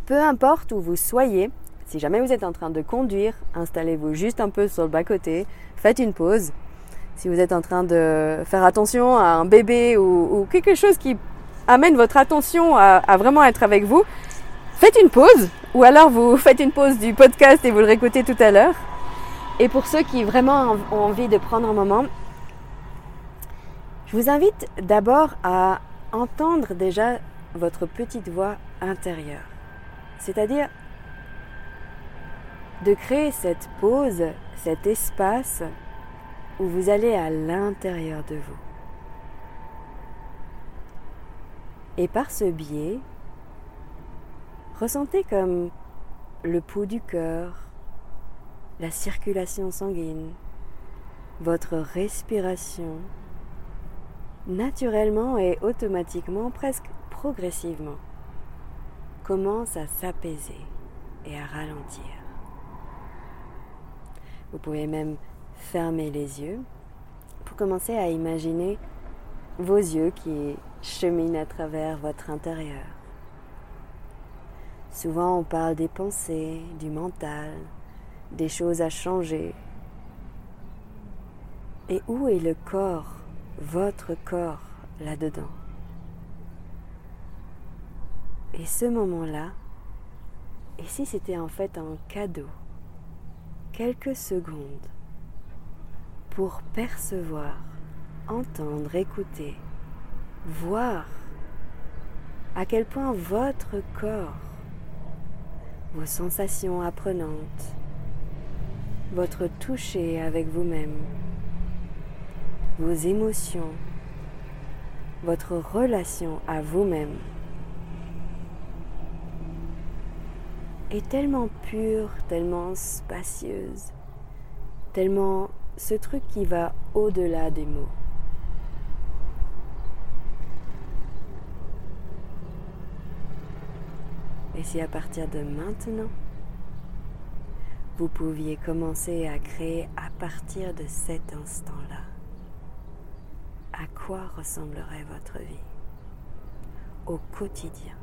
peu importe où vous soyez, si jamais vous êtes en train de conduire, installez-vous juste un peu sur le bas-côté, faites une pause. Si vous êtes en train de faire attention à un bébé ou, quelque chose qui amène votre attention à, vraiment être avec vous, faites une pause. Ou alors vous faites une pause du podcast et vous le réécoutez tout à l'heure. Et pour ceux qui vraiment ont envie de prendre un moment, je vous invite d'abord à entendre déjà votre petite voix intérieure. C'est-à-dire de créer cette pause, cet espace où vous allez à l'intérieur de vous. Et par ce biais, ressentez comme le pouls du cœur, la circulation sanguine, votre respiration, naturellement et automatiquement, presque progressivement, commence à s'apaiser et à ralentir. Vous pouvez même fermer les yeux pour commencer à imaginer vos yeux qui cheminent à travers votre intérieur. Souvent on parle des pensées, du mental, des choses à changer. Et où est le corps, votre corps, là-dedans? Et ce moment-là, et si c'était en fait un cadeau? Quelques secondes pour percevoir, entendre, écouter, voir à quel point votre corps, vos sensations apprenantes, votre toucher avec vous-même, vos émotions, votre relation à vous-même est tellement pure, tellement spacieuse, tellement ce truc qui va au-delà des mots. Et si à partir de maintenant, vous pouviez commencer à créer à partir de cet instant-là, à quoi ressemblerait votre vie au quotidien?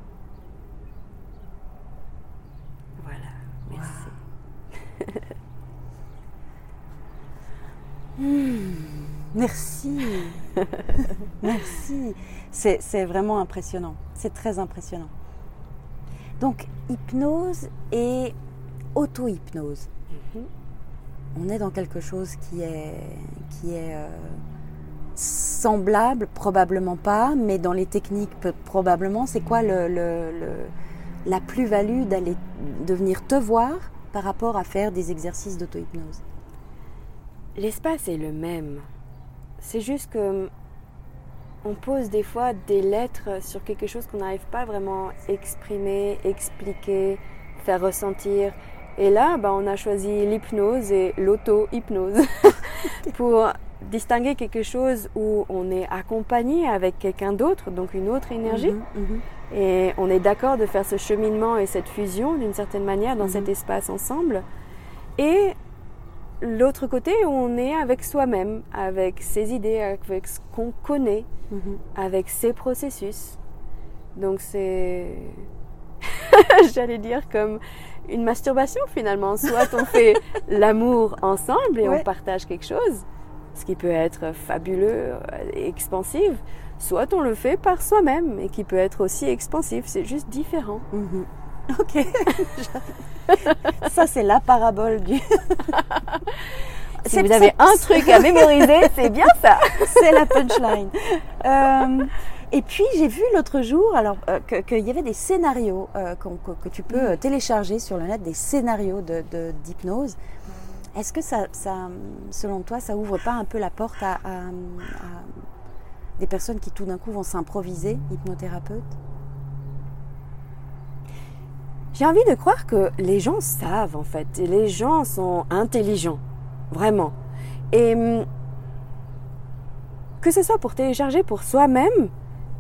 Hmm, merci. merci. C'est vraiment impressionnant. C'est très impressionnant. Donc, hypnose et auto-hypnose. Mhm. On est dans quelque chose qui est, qui est euh, semblable, probablement pas, mais dans les techniques, peu- probablement. C'est quoi le, le- le- la plus-value d'aller de venir te voir par rapport à faire des exercices d'auto-hypnose? L'espace est le même. C'est juste que on pose des fois des lettres sur quelque chose qu'on n'arrive pas vraiment à exprimer, expliquer, faire ressentir. Et là, bah, on a choisi l'hypnose et l'auto-hypnose pour distinguer quelque chose où on est accompagné avec quelqu'un d'autre, donc une autre énergie. Mhm, mhm. Et on est d'accord de faire ce cheminement et cette fusion d'une certaine manière dans Mhm. cet espace ensemble. Et l'autre côté où on est avec soi-même, avec ses idées, avec ce qu'on connaît, Mhm. avec ses processus. Donc c'est, j'allais dire comme une masturbation finalement. Soit on fait l'amour ensemble et Ouais. on partage quelque chose, ce qui peut être fabuleux et expansif. Soit on le fait par soi-même et qui peut être aussi expansif. C'est juste différent. Mhm. Ok. Ça, c'est la parabole du. Si vous avez un truc à mémoriser, c'est bien ça. C'est la punchline. Euh, et puis j'ai vu l'autre jour, alors euh, que- qu'il y avait des scénarios euh, que, que tu peux télécharger sur le net, des scénarios de de- d'hypnose. Est-ce que ça, ça, selon toi, ça ouvre pas un peu la porte à, à- à des personnes qui tout d'un coup vont s'improviser hypnothérapeutes? J'ai envie de croire que les gens savent en fait, et les gens sont intelligents, vraiment. Et hum, que ce soit pour télécharger pour soi-même,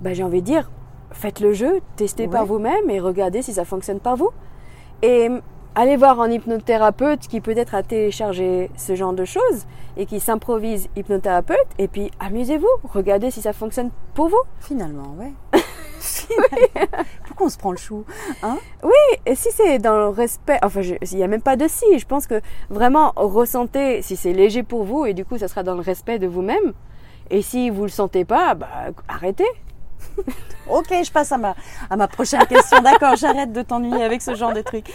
bah, j'ai envie de dire, faites le jeu, testez par vous-même et regardez si ça fonctionne par vous. Et hum, allez voir un hypnothérapeute qui peut-être a téléchargé ce genre de choses et qui s'improvise hypnothérapeute, et puis amusez-vous, regardez si ça fonctionne pour vous. Finalement, ouais. Finalement. Pourquoi on se prend le chou hein? Et si c'est dans le respect, enfin, il n'y a même pas de si, je pense que vraiment ressentez si c'est léger pour vous et du coup, ça sera dans le respect de vous-même. Et si vous le sentez pas, bah, arrêtez. Ok, je passe à ma, à ma prochaine question. D'accord, j'arrête de t'ennuyer avec ce genre de truc.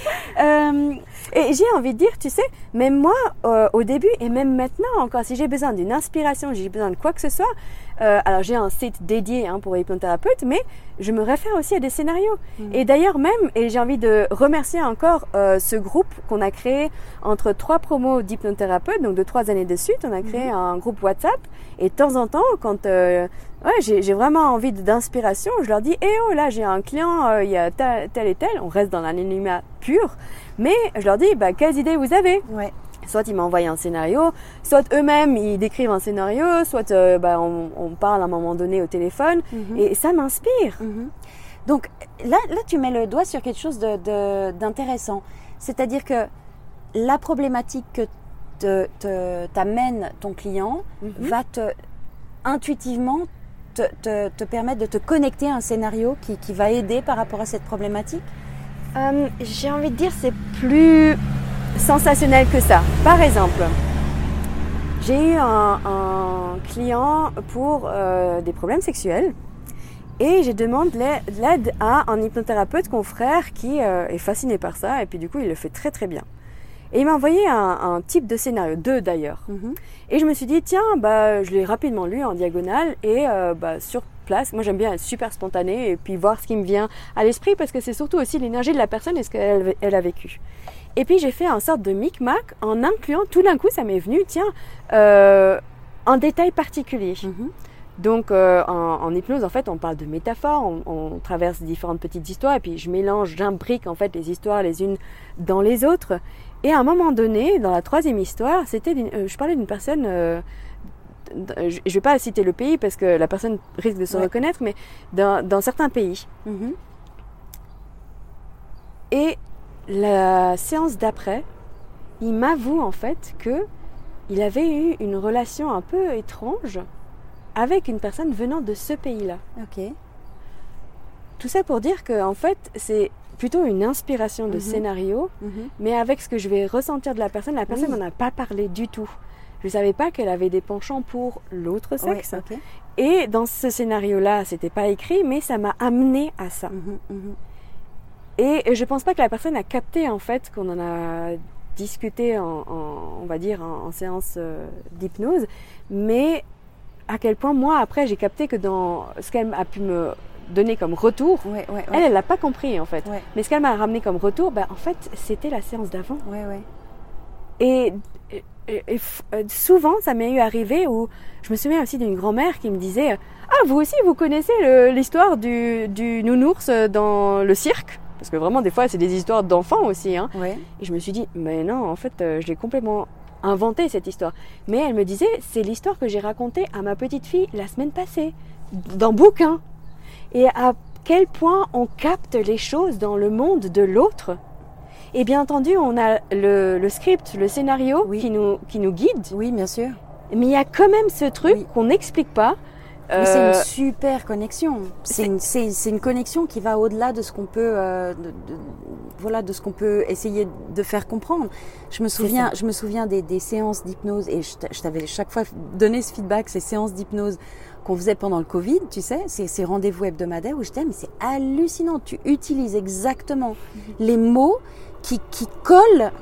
Euh, Et j'ai envie de dire, tu sais, même moi, euh, au début et même maintenant encore, si j'ai besoin d'une inspiration, j'ai besoin de quoi que ce soit, euh, alors j'ai un site dédié hein, pour hypnothérapeute, mais je me réfère aussi à des scénarios. Et d'ailleurs même, et j'ai envie de remercier encore euh, ce groupe qu'on a créé entre trois promos d'hypnothérapeute, donc de trois années de suite, on a créé un groupe WhatsApp. Et de temps en temps, quand euh, ouais, j'ai vraiment envie d'inspiration, je leur dis, eh oh là, j'ai un client, euh, il y a tel, tel et tel, on reste dans l'anonymat pur, mais je leur dis, bah, quelles idées vous avez? Ouais. Soit ils m'envoient un scénario, soit eux-mêmes ils décrivent un scénario, soit euh, bah, on, on parle à un moment donné au téléphone, Mhm. et ça m'inspire. Mhm. Donc là, là, tu mets le doigt sur quelque chose de- de- d'intéressant. C'est-à-dire que la problématique que te- te- t'amène ton client Mhm. va te intuitivement te, te- te permettre de te connecter à un scénario qui, qui va aider par rapport à cette problématique? Euh, j'ai envie de dire c'est plus sensationnel que ça. Par exemple, j'ai eu un, un client pour euh, des problèmes sexuels et je demande de l'aide à un hypnothérapeute confrère qui euh, est fasciné par ça et puis du coup il le fait très très bien. Et il m'a envoyé un, un type de scénario, deux d'ailleurs. Mhm. Et je me suis dit, tiens, bah, je l'ai rapidement lu en diagonale et euh, bah, sur place, moi j'aime bien être super spontanée et puis voir ce qui me vient à l'esprit parce que c'est surtout aussi l'énergie de la personne et ce qu'elle elle a vécu. Et puis j'ai fait un sorte de micmac en incluant, tout d'un coup ça m'est venu, tiens, euh, un détail particulier. Mhm. Donc euh, en, en hypnose, en fait, on parle de métaphores, on, on traverse différentes petites histoires et puis je mélange, j'imbrique en fait les histoires les unes dans les autres. Et à un moment donné, dans la troisième histoire, c'était, euh, je parlais d'une personne. euh, d- je ne vais pas citer le pays parce que la personne risque de se Ouais. reconnaître, mais dans, dans certains pays. Mhm. Et la séance d'après, il m'avoue en fait que il avait eu une relation un peu étrange avec une personne venant de ce pays-là. Ok. Tout ça pour dire que en fait, c'est plutôt une inspiration de Mhm. scénario, Mhm. mais avec ce que je vais ressentir de la personne, la personne Oui. n'en a pas parlé du tout. Je savais pas qu'elle avait des penchants pour l'autre Ouais, sexe. Et dans ce scénario-là, c'était pas écrit, mais ça m'a amené à ça. Mhm. Et je pense pas que la personne a capté en fait qu'on en a discuté en, en- on va dire en, en séance euh, d'hypnose, mais à quel point moi après j'ai capté que dans ce qu'elle a pu me donner comme retour, Ouais, ouais, elle ouais. elle l'a pas compris en fait. Mais ce qu'elle m'a ramené comme retour, ben, en fait c'était la séance d'avant. ouais, ouais. Et, et- et euh, souvent, ça m'est eu arrivé où je me souviens aussi d'une grand-mère qui me disait Ah, vous aussi, vous connaissez l'histoire du, du nounours dans le cirque? Parce que vraiment, des fois, c'est des histoires d'enfants aussi. Hein. Ouais. Et je me suis dit Mais non, en fait, euh, je l'ai complètement inventé cette histoire. Mais elle me disait C'est l'histoire que j'ai racontée à ma petite fille la semaine passée, dans bouquin. Et à quel point on capte les choses dans le monde de l'autre. Et bien entendu, on a le, le script, le scénario Oui. qui, nous, qui nous guide. Oui, bien sûr. Mais il y a quand même ce truc Oui. qu'on n'explique pas. C'est Euh, une super connexion. C'est une, connexion qui va au-delà de ce qu'on peut, euh, de, de- voilà, de ce qu'on peut essayer de faire comprendre. Je me souviens, je me souviens des, des séances d'hypnose et je t'a- je t'avais chaque fois donné ce feedback, ces séances d'hypnose qu'on faisait pendant le Covid, tu sais, ces, ces rendez-vous hebdomadaires où je disais mais c'est hallucinant, tu utilises exactement les mots qui, qui collent.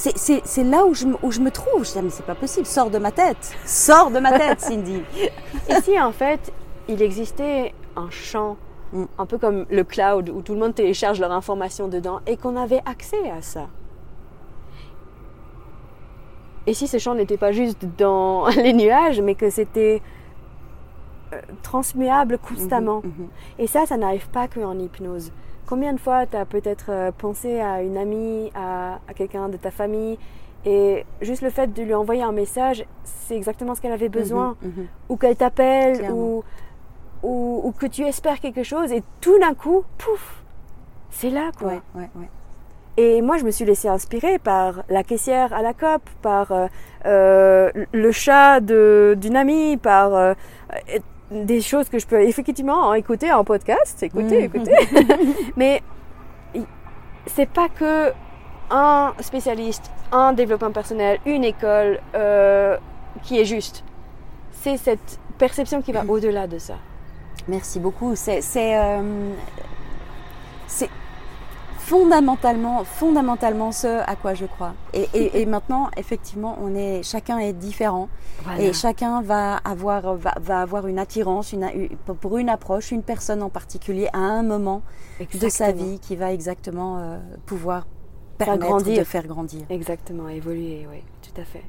C'est- là où je, me- où je me trouve. Je disais mais c'est pas possible, sors de ma tête, sors de ma tête, Cindy. Et si en fait, il existait un champ, Mm. un peu comme le cloud, où tout le monde télécharge leur information dedans, et qu'on avait accès à ça? Et si ce champ n'était pas juste dans les nuages, mais que c'était euh, transmuable constamment? Mhm, mhm. Et ça, ça n'arrive pas qu'en hypnose. Combien de fois tu as peut-être euh, pensé à une amie, à, à quelqu'un de ta famille, et juste le fait de lui envoyer un message, c'est exactement ce qu'elle avait besoin, Mhm, mhm. ou qu'elle t'appelle, ou, ou, ou que tu espères quelque chose, et tout d'un coup, pouf, c'est là quoi. Ouais, ouais, ouais. Et moi, je me suis laissée inspirer par la caissière à la COP, par euh, euh, le chat d'une amie, par euh, des choses que je peux effectivement écouter en podcast, écouter, Mhm. écouter. Mais c'est pas que un spécialiste, un développement personnel, une école euh, qui est juste. C'est cette perception qui va au-delà de ça. Merci beaucoup. C'est c'est euh, c'est fondamentalement fondamentalement ce à quoi je crois. Et, et, et maintenant, effectivement, on est chacun est différent Voilà. et chacun va avoir va, va avoir une attirance une, pour une approche, une personne en particulier à un moment de sa vie qui va exactement euh, pouvoir Faire permettre grandir. de faire grandir. Exactement, évoluer, oui, tout à fait.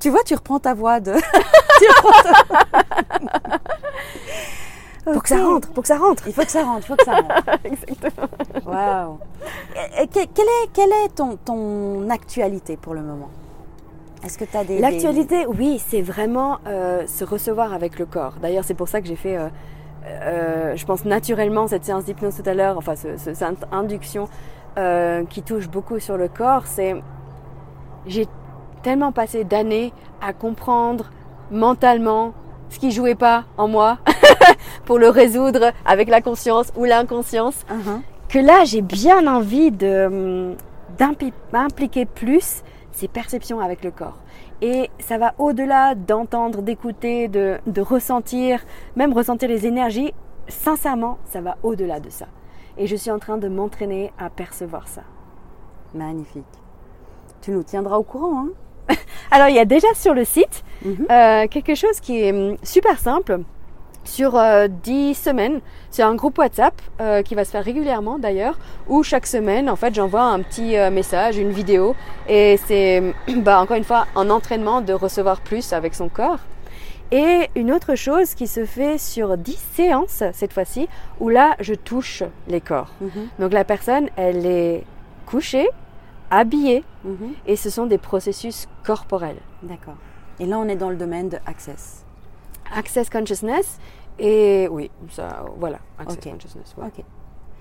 Tu vois, tu reprends ta voix de. tu reprends ta... Pour que ça rentre, pour que ça rentre. Il faut que ça rentre, il faut que ça rentre. Exactement. Waouh. Quelle est, quelle est ton, ton actualité pour le moment? Est-ce que tu as des. L'actualité, oui, c'est vraiment euh, se recevoir avec le corps. D'ailleurs, c'est pour ça que j'ai fait, euh, euh, je pense naturellement, cette séance d'hypnose tout à l'heure, enfin, ce- ce- cette induction qui touche beaucoup sur le corps. C'est. J'ai tellement passé d'années à comprendre mentalement ce qui jouait pas en moi pour le résoudre avec la conscience ou l'inconscience Mhm. que là, j'ai bien envie de, hum, d'impliquer plus ces perceptions avec le corps. Et ça va au-delà d'entendre, d'écouter, de, de ressentir, même ressentir les énergies. Sincèrement, ça va au-delà de ça. Et je suis en train de m'entraîner à percevoir ça. Magnifique. Tu nous tiendras au courant, hein Alors, il y a déjà sur le site Mhm. euh, quelque chose qui est hum, super simple. Sur euh, 10 semaines, c'est un groupe WhatsApp euh, qui va se faire régulièrement d'ailleurs, où chaque semaine, en fait, j'envoie un petit euh, message, une vidéo, et c'est bah, encore une fois un entraînement de recevoir plus avec son corps. Et une autre chose qui se fait sur 10 séances cette fois-ci, où là, je touche les corps. Mhm. Donc la personne, elle est couchée, habillée, Mhm. et ce sont des processus corporels. D'accord. Et là, on est dans le domaine de Access. Access Consciousness et oui, ça, voilà, Access Ok. Consciousness, ouais.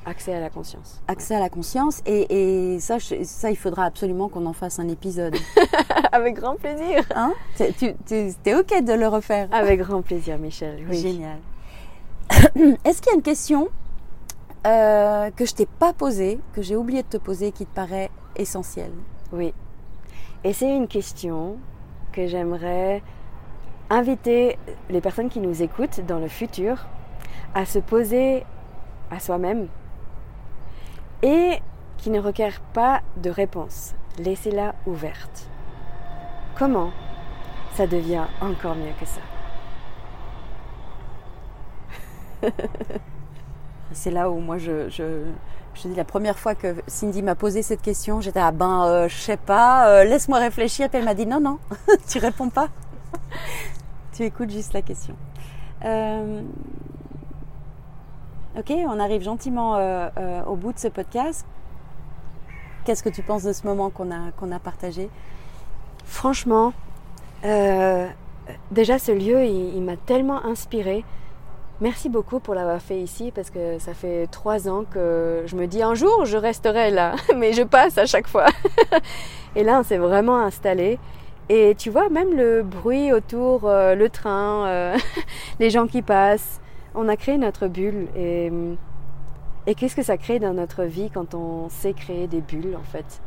Accès à la conscience. Accès à la conscience. Et, et ça, je- ça, il faudra absolument qu'on en fasse un épisode. Avec grand plaisir. Hein? T'es- Tu es OK de le refaire? Avec grand plaisir, Michel. Oui. Génial. Est-ce qu'il y a une question euh, que je t'ai pas posée, que j'ai oublié de te poser, qui te paraît essentielle? Oui. Et c'est une question que j'aimerais inviter les personnes qui nous écoutent dans le futur à se poser à soi-même et qui ne requiert pas de réponse. Laissez-la ouverte. Comment ça devient encore mieux que ça? C'est là où moi je, je, je dis la première fois que Cindy m'a posé cette question, j'étais ah ben euh, je sais pas, euh, laisse-moi réfléchir. Puis elle m'a dit non non, tu réponds pas, tu écoutes juste la question. Euh, ok, on arrive gentiment au bout de ce podcast. Qu'est-ce que tu penses de ce moment qu'on a a partagé? Franchement, déjà ce lieu il, il m'a tellement inspiré. Merci beaucoup pour l'avoir fait ici parce que ça fait trois ans que je me dis un jour je resterai là, mais je passe à chaque fois. Et là on s'est vraiment installé. Et tu vois, même le bruit autour, euh, le train, euh, les gens qui passent, on a créé notre bulle. Et, et qu'est-ce que ça crée dans notre vie quand on sait créer des bulles en fait,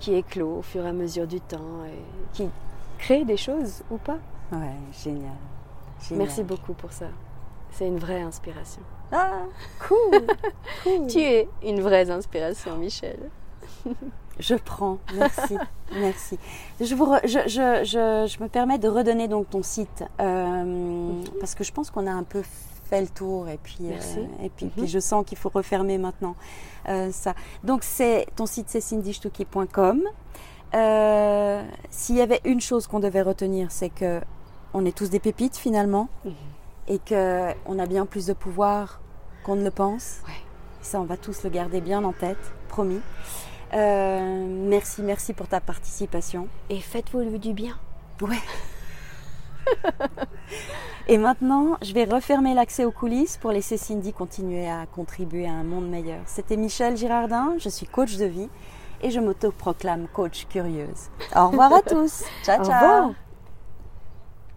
qui éclosent au fur et à mesure du temps et qui créent des choses ou pas? Ouais, génial. génial. Merci beaucoup pour ça. C'est une vraie inspiration. Ah, cool, cool. Tu es une vraie inspiration, Michel. Je prends, merci, merci. Je, vous re- je, je, je, je me permets de redonner donc ton site euh, parce que je pense qu'on a un peu fait le tour et puis euh, et puis, Mhm. puis je sens qu'il faut refermer maintenant euh, ça. Donc c'est ton site c'est cindyshtuki.com. Euh, S'il y avait une chose qu'on devait retenir, c'est que on est tous des pépites finalement Mhm. et que on a bien plus de pouvoir qu'on ne le pense. Ouais. Ça, on va tous le garder bien en tête, promis. Euh, merci, merci pour ta participation. Et faites-vous du bien. Ouais. Et maintenant, je vais refermer l'accès aux coulisses pour laisser Cindy continuer à contribuer à un monde meilleur. C'était Michel Girardin, je suis coach de vie et je m'autoproclame coach curieuse. Au revoir à tous. Ciao, Au ciao. revoir.